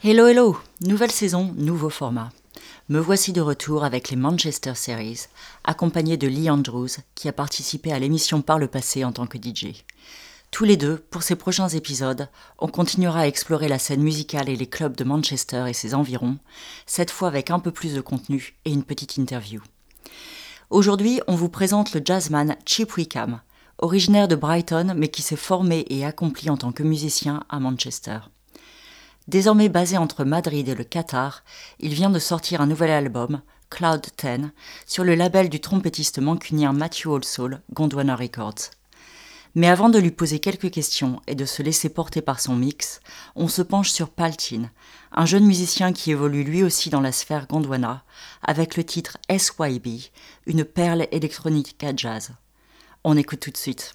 Hello hello, nouvelle saison, nouveau format. Me voici de retour avec les Manchester Series, accompagné de Lee Andrews, qui a participé à l'émission par le passé en tant que DJ. Tous les deux, pour ces prochains épisodes, on continuera à explorer la scène musicale et les clubs de Manchester et ses environs, cette fois avec un peu plus de contenu et une petite interview. Aujourd'hui, on vous présente le jazzman Chip Wickham, originaire de Brighton mais qui s'est formé et accompli en tant que musicien à Manchester. Désormais basé entre Madrid et le Qatar, il vient de sortir un nouvel album, Cloud 10, sur le label du trompettiste mancunien Matthew Allsoul, Gondwana Records. Mais avant de lui poser quelques questions et de se laisser porter par son mix, on se penche sur Paltin, un jeune musicien qui évolue lui aussi dans la sphère Gondwana, avec le titre SYB, une perle électronique à jazz. On écoute tout de suite.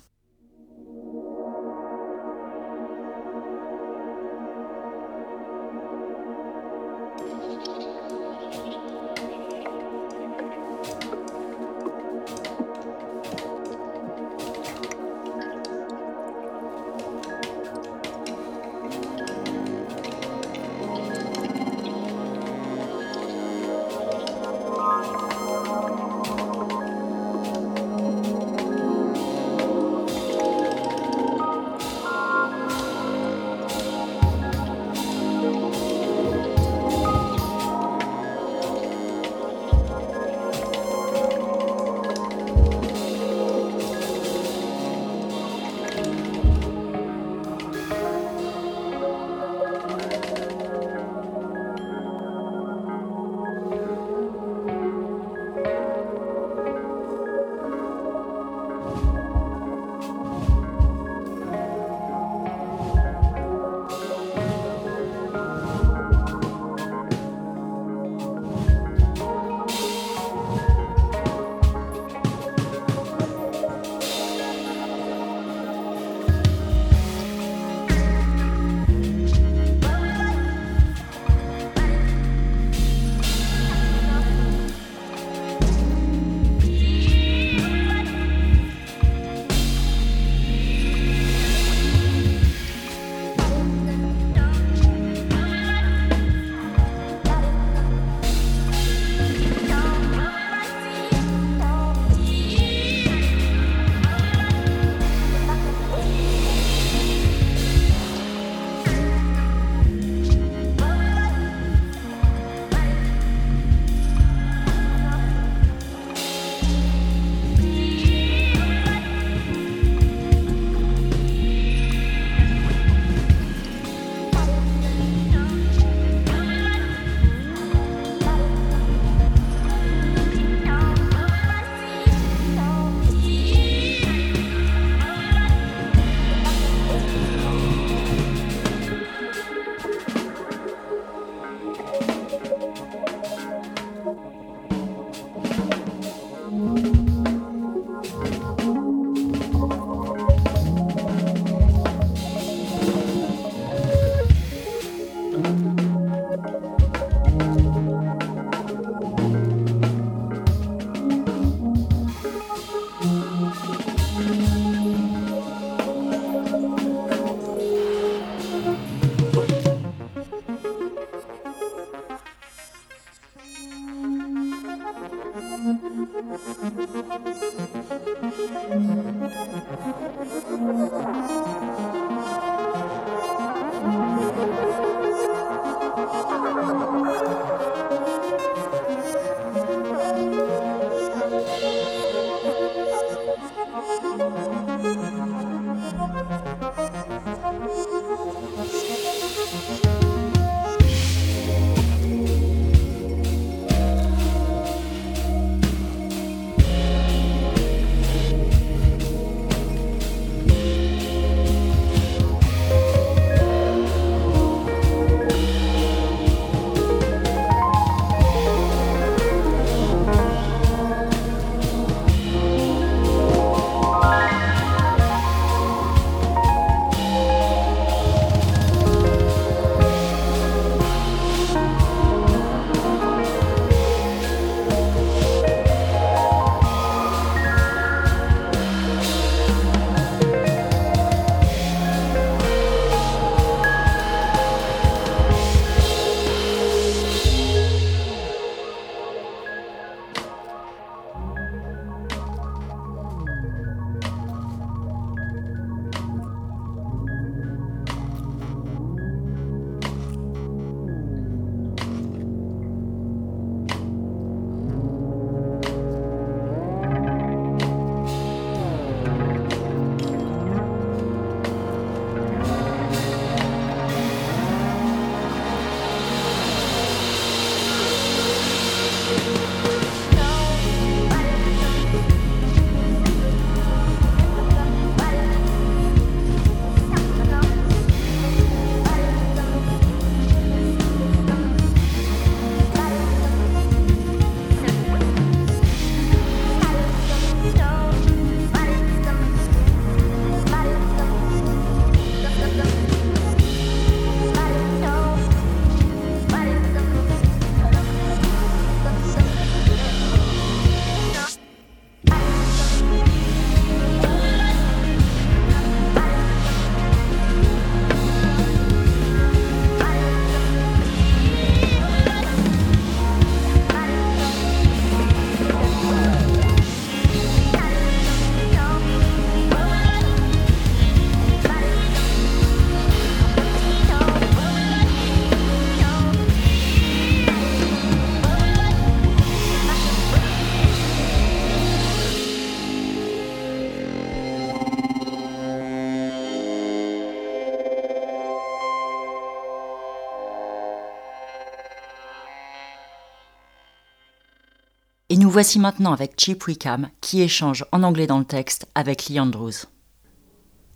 Voici maintenant avec Chip Wickham qui échange en anglais dans le texte avec Lee Andrews.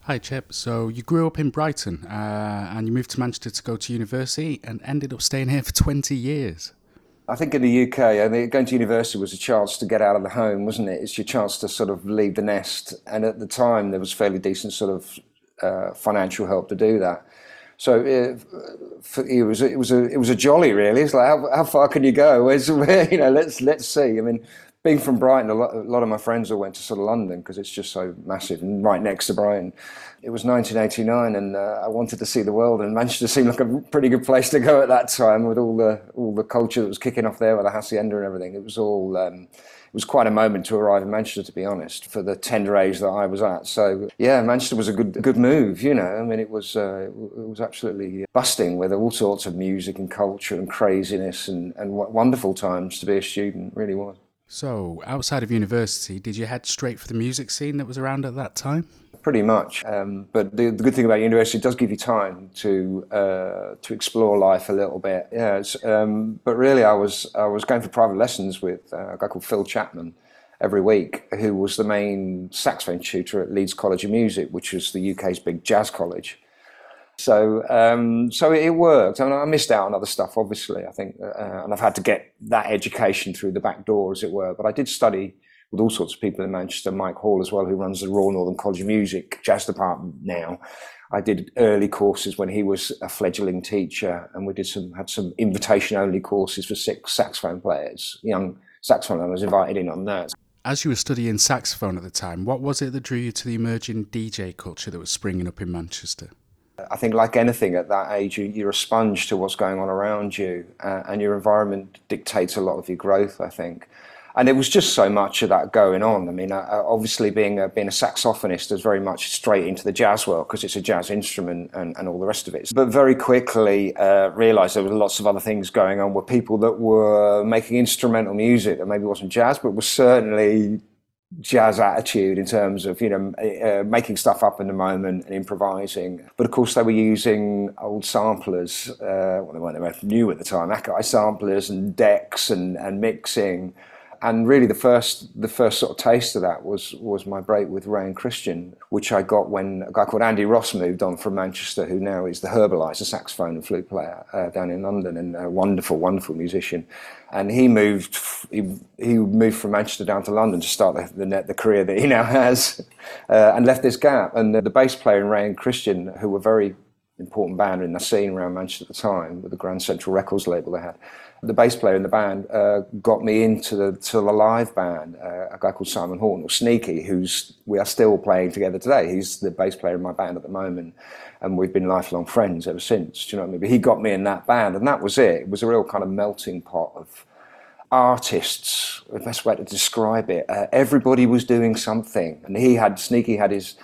Hi, Chip. So you grew up in Brighton uh, and you moved to Manchester to go to university and ended up staying here for 20 years. I think in the UK, I mean, going to university was a chance to get out of the home, wasn't it? It's your chance to sort of leave the nest. And at the time, there was fairly decent sort of uh, financial help to do that. So it, it, was it was a it was a jolly really. It's like how, how far can you go? Where's where you know? Let's let's see. I mean, being from Brighton, a lot, a lot of my friends all went to sort of London because it's just so massive and right next to Brighton. It was 1989, and uh, I wanted to see the world, and Manchester seemed like a pretty good place to go at that time with all the all the culture that was kicking off there with the Haçienda and everything. It was all. Um, was quite a moment to arrive in Manchester, to be honest, for the tender age that I was at. So yeah, Manchester was a good good move. You know, I mean, it was uh, it was absolutely busting with all sorts of music and culture and craziness and and wonderful times to be a student. Really was. So, outside of university, did you head straight for the music scene that was around at that time? Pretty much. Um, but the, the, good thing about university, it does give you time to uh, to explore life a little bit. Yeah. Um, but really, I was I was going for private lessons with uh, a guy called Phil Chapman every week, who was the main saxophone tutor at Leeds College of Music, which was the UK's big jazz college. So, um, so it worked. I, mean, I missed out on other stuff, obviously. I think, uh, and I've had to get that education through the back door, as it were. But I did study with all sorts of people in Manchester. Mike Hall, as well, who runs the Royal Northern College of Music jazz department now. I did early courses when he was a fledgling teacher, and we did some had some invitation only courses for six saxophone players, young saxophone. I was invited in on that. As you were studying saxophone at the time, what was it that drew you to the emerging DJ culture that was springing up in Manchester? I think, like anything at that age, you, are a sponge to what's going on around you, uh, and your environment dictates a lot of your growth. I think, and it was just so much of that going on. I mean, uh, uh obviously, being a, being a saxophonist is very much straight into the jazz world because it's a jazz instrument and, and all the rest of it. But very quickly uh, realised there were lots of other things going on with people that were making instrumental music that maybe wasn't jazz, but was certainly jazz attitude in terms of you know uh, making stuff up in the moment and improvising. But of course, they were using old samplers. Uh, well, they weren't new at the time. Akai samplers and decks and, and mixing and really the first the first sort of taste of that was was my break with Rae and Christian, which I got when a guy called Andy Ross moved on from Manchester, who now is the Herbaliser saxophone and flute player uh, down in London, and a wonderful, wonderful musician. And he moved he, he moved from Manchester down to London to start the the, the career that he now has, uh, and left this gap. And the, the bass player in Rae and Christian, who were very important band in the scene around Manchester at the time, with the Grand Central Records label they had the bass player in the band uh, got me into the to the live band. Uh, a guy called Simon Horton or Sneaky, who's we are still playing together today. He's the bass player in my band at the moment, and we've been lifelong friends ever since. Do you know what I mean? But he got me in that band, and that was it. It was a real kind of melting pot of artists. The best way to describe it. Uh, everybody was doing something, and he had Sneaky had his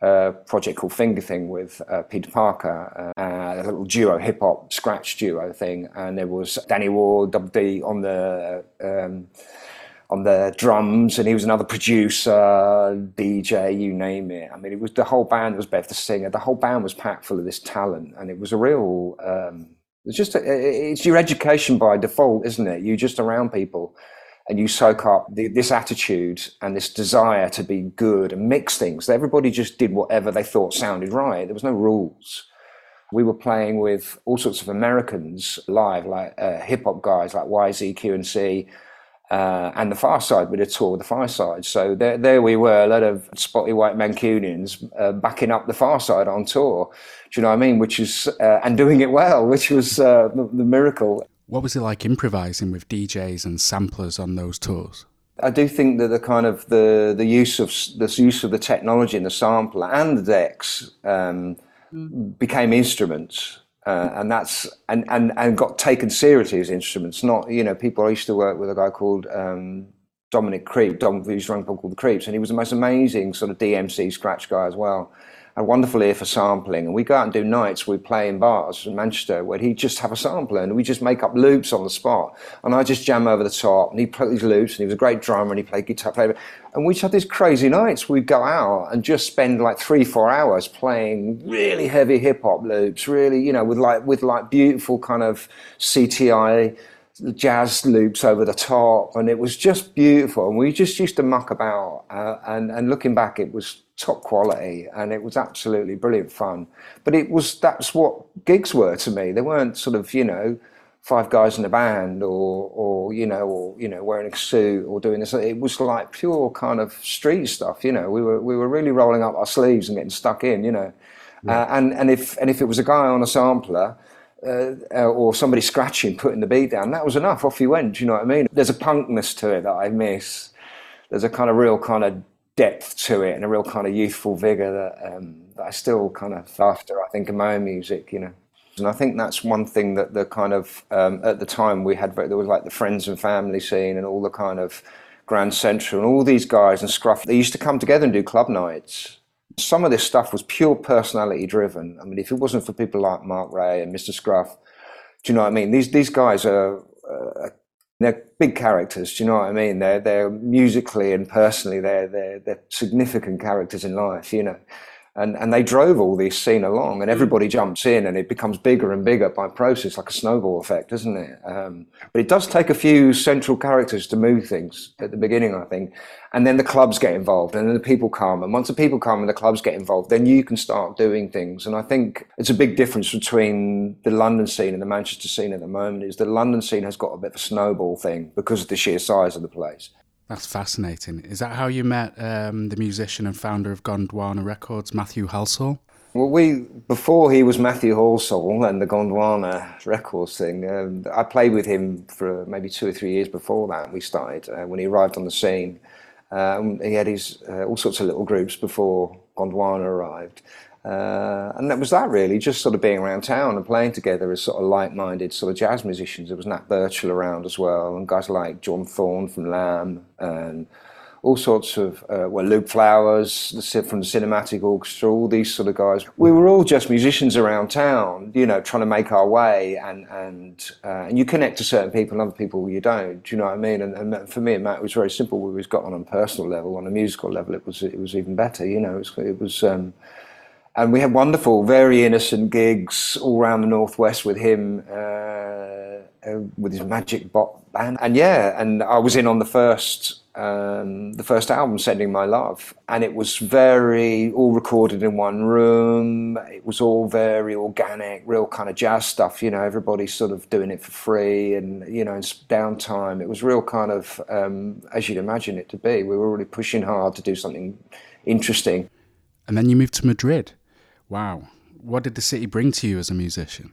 a project called Fingathing with uh, Peter Parker, uh, a little duo, hip hop scratch duo thing, and there was Danny Ward, Double D on the um, on the drums, and he was another producer, DJ, you name it. I mean, it was the whole band was Bev the singer. The whole band was packed full of this talent, and it was a real. Um, it's just a, it's your education by default, isn't it? You're just around people and you soak up the, this attitude and this desire to be good and mix things. Everybody just did whatever they thought sounded right. There was no rules. We were playing with all sorts of Americans live, like uh, hip hop guys like YZ, QNC, uh, and the Pharcyde. We did a tour with the Pharcyde, So there, there we were, a lot of spotty white Mancunians uh, backing up the Pharcyde on tour. Do you know what I mean? Which is uh, and doing it well, which was uh, the, the miracle. What was it like improvising with DJs and samplers on those tours? I do think that the kind of the the use of the use of the technology and the sampler and the decks um, mm. became instruments, uh, and that's and, and and got taken seriously as instruments. Not you know people. I used to work with a guy called um, Dominic Creep. Dom, who's run a called the Creeps, and he was the most amazing sort of DMC scratch guy as well a wonderful ear for sampling. And we go out and do nights, we play in bars in Manchester where he'd just have a sampler and we just make up loops on the spot. And I just jam over the top and he'd play these loops and he was a great drummer and he played guitar. Played, and we just had these crazy nights. We'd go out and just spend like three, four hours playing really heavy hip hop loops, really, you know, with like, with like beautiful kind of CTI jazz loops over the top, and it was just beautiful. And we just used to muck about, uh, and and looking back, it was top quality, and it was absolutely brilliant fun. But it was that's what gigs were to me. They weren't sort of you know five guys in a band or or you know or you know wearing a suit or doing this it was like pure kind of street stuff you know we were we were really rolling up our sleeves and getting stuck in you know yeah. uh, and and if and if it was a guy on a sampler uh, uh, or somebody scratching, putting the beat down. That was enough. Off he went. Do you know what I mean? There's a punkness to it that I miss. There's a kind of real kind of depth to it and a real kind of youthful vigor that, um, that I still kind of after. I think in my own music, you know. And I think that's one thing that the kind of um, at the time we had there was like the friends and family scene and all the kind of Grand Central and all these guys and Scruff. They used to come together and do club nights some of this stuff was pure personality driven. I mean, if it wasn't for people like Mark Rae and Mr. Scruff, do you know what I mean? These these guys are uh, they're big characters. Do you know what I mean? They're they're musically and personally they're they're they're significant characters in life. You know, and and they drove all this scene along, and mm. everybody jumps in, and it becomes bigger and bigger by process, like a snowball effect, doesn't it? Um, but it does take a few central characters to move things at the beginning, I think, and then the clubs get involved, and then the people come, and once the people come and the clubs get involved, then you can start doing things, and I think it's a big difference between the London scene and the Manchester scene at the moment. Is the London scene has got a bit of a snowball thing because of the sheer size of the place. That's fascinating. Is that how you met um, the musician and founder of Gondwana Records, Matthew Halsall? Well, we before he was Matthew Halsall and the Gondwana Records thing, um, I played with him for maybe two or three years before that. We started uh, when he arrived on the scene. Um, he had his uh, all sorts of little groups before Gondwana arrived, uh, and that was that really, just sort of being around town and playing together as sort of like-minded sort of jazz musicians. There was Nat Birchall around as well, and guys like John Thorne from Lamb, and all sorts of uh, well, Luke Flowers from the Cinematic Orchestra, all these sort of guys. We were all just musicians around town, you know, trying to make our way, and and uh, and you connect to certain people, and other people you don't. Do you know what I mean? And, and for me and Matt, it was very simple. We was got on a personal level, on a musical level, it was it was even better. You know, it was. It was um, and we had wonderful, very innocent gigs all around the northwest with him, uh, uh, with his Magic Bot band, and yeah, and I was in on the first, um, the first album, Sending My Love, and it was very all recorded in one room. It was all very organic, real kind of jazz stuff. You know, everybody sort of doing it for free, and you know, in downtime, it was real kind of um, as you'd imagine it to be. We were really pushing hard to do something interesting. And then you moved to Madrid. Wow. What did the city bring to you as a musician?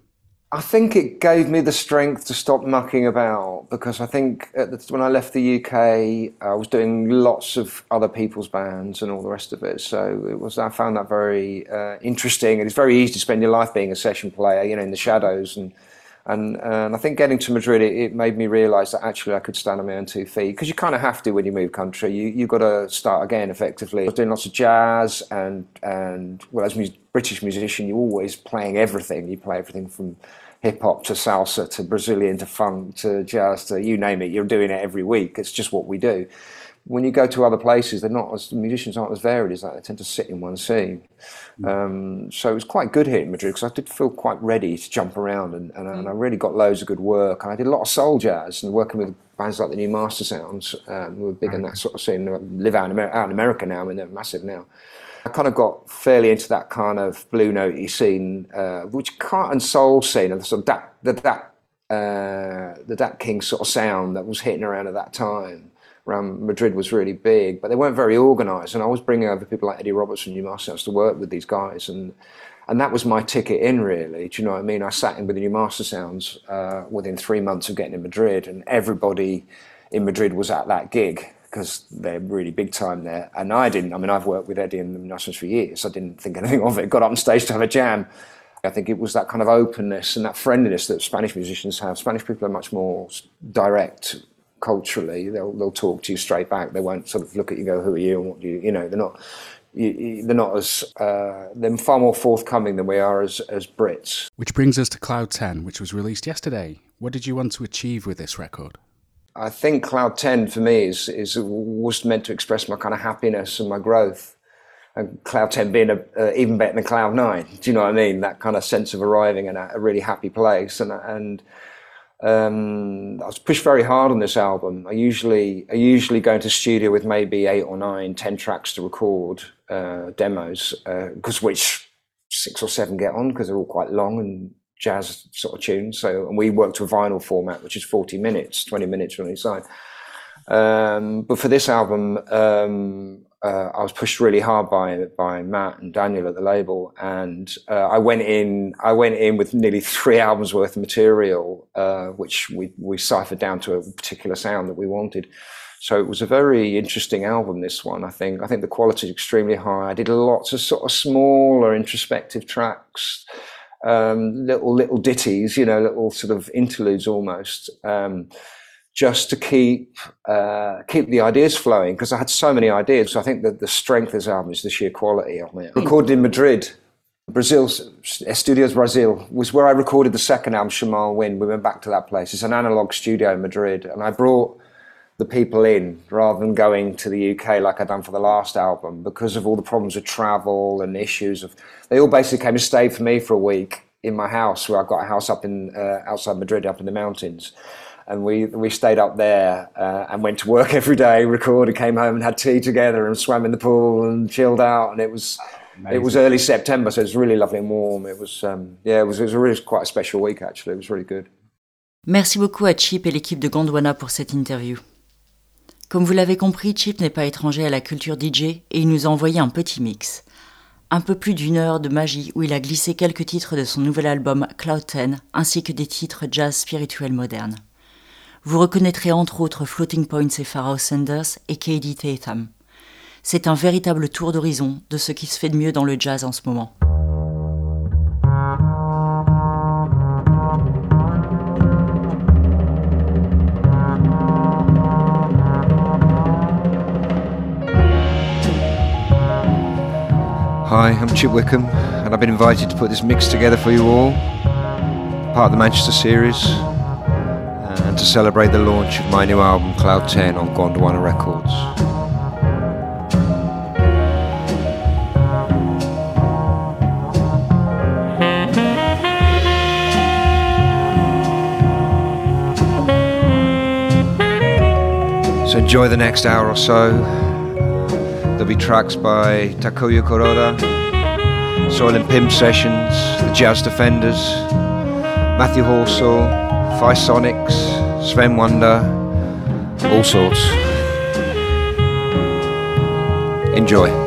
I think it gave me the strength to stop mucking about because I think the, when I left the UK, I was doing lots of other people's bands and all the rest of it. So it was I found that very uh, interesting, and it's very easy to spend your life being a session player, you know, in the shadows and and, and I think getting to Madrid, it, it made me realise that actually I could stand on my own two feet because you kind of have to when you move country. You you got to start again effectively. I was doing lots of jazz and and well as a British musician, you're always playing everything. You play everything from hip hop to salsa to Brazilian to funk to jazz to you name it. You're doing it every week. It's just what we do when you go to other places, they're not as the musicians aren't as varied as that. They tend to sit in one scene. Mm. Um, so it was quite good here in Madrid because I did feel quite ready to jump around, and, and, and, I really got loads of good work. And I did a lot of soul jazz and working with bands like the New Mastersounds, um, who were big in that sort of scene. They live out in, Amer- out in America now, I mean they're massive now. I kind of got fairly into that kind of blue notey scene, uh, which can't and soul scene, and sort of that that that uh, the Dat King sort of sound that was hitting around at that time around Madrid was really big, but they weren't very organised. And I was bringing over people like Eddie Robertson, and New Masters to work with these guys, and and that was my ticket in, really. Do you know what I mean? I sat in with the New Mastersounds uh, within three months of getting in Madrid, and everybody in Madrid was at that gig because they're really big time there. And I didn't. I mean, I've worked with Eddie and the New Masters for years. I didn't think anything of it. Got up on stage to have a jam. I think it was that kind of openness and that friendliness that Spanish musicians have. Spanish people are much more direct culturally, they'll they'll talk to you straight back. They won't sort of look at you, go, "Who are you?" and what do you, you know, they're not. You, they're not as uh, they're far more forthcoming than we are as as Brits. Which brings us to Cloud Ten, which was released yesterday. What did you want to achieve with this record? I think Cloud Ten for me is is was meant to express my kind of happiness and my growth. And Cloud Ten being a, uh, even better than Cloud Nine. Do you know what I mean? That kind of sense of arriving in a, a really happy place and and um, I was pushed very hard on this album. I usually I usually go into studio with maybe eight or nine, ten tracks to record uh, demos, because uh, which six or seven get on because they're all quite long and jazz sort of tunes. So and we work to vinyl format, which is forty minutes, twenty minutes on each side. Um, but for this album, um, uh, I was pushed really hard by by Matt and Daniel at the label, and uh, I went in. I went in with nearly three albums worth of material, uh, which we we ciphered down to a particular sound that we wanted. So it was a very interesting album. This one, I think. I think the quality is extremely high. I did lots of sort of smaller introspective tracks, um, little little ditties, you know, little sort of interludes almost. Um, just to keep uh, keep the ideas flowing because I had so many ideas. So I think that the strength of this album is the sheer quality of it. Recorded in Madrid, Brazil, Studios Brazil was where I recorded the second album, Shamal Wind. We went back to that place. It's an analog studio in Madrid, and I brought the people in rather than going to the UK like I'd done for the last album because of all the problems with travel and issues of. They all basically came and stayed for me for a week in my house, where I've got a house up in uh, outside Madrid, up in the mountains and we we stayed up there uh, and went to work every day, recorded, came home and had tea together and swam in the pool and chilled out. And it was Amazing. it was early September, so it was really lovely and warm. It was um, yeah, it was it was really quite a special week actually. It was really good. Merci beaucoup à Chip et l'équipe de Gondwana pour cette interview. Comme vous l'avez compris, Chip n'est pas étranger à la culture DJ et il nous a envoyé un petit mix. Un peu plus d'une heure de magie où il a glissé quelques titres de son nouvel album Cloud 10 ainsi que des titres jazz spirituel moderne. Vous reconnaîtrez entre autres Floating Points et Pharaoh Sanders et Katie Tatham. C'est un véritable tour d'horizon de ce qui se fait de mieux dans le jazz en ce moment. Hi, I'm Chip Wickham, and I've been invited to put this mix together for you all, part of the Manchester series. Uh, and to celebrate the launch of my new album Cloud 10 on Gondwana Records. So enjoy the next hour or so. There'll be tracks by Takuya Kuroda, Soil and Pimp Sessions, The Jazz Defenders, Matthew Halsall, Phi-Psonics, Sven Wunder, all sorts. Enjoy.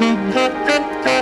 Música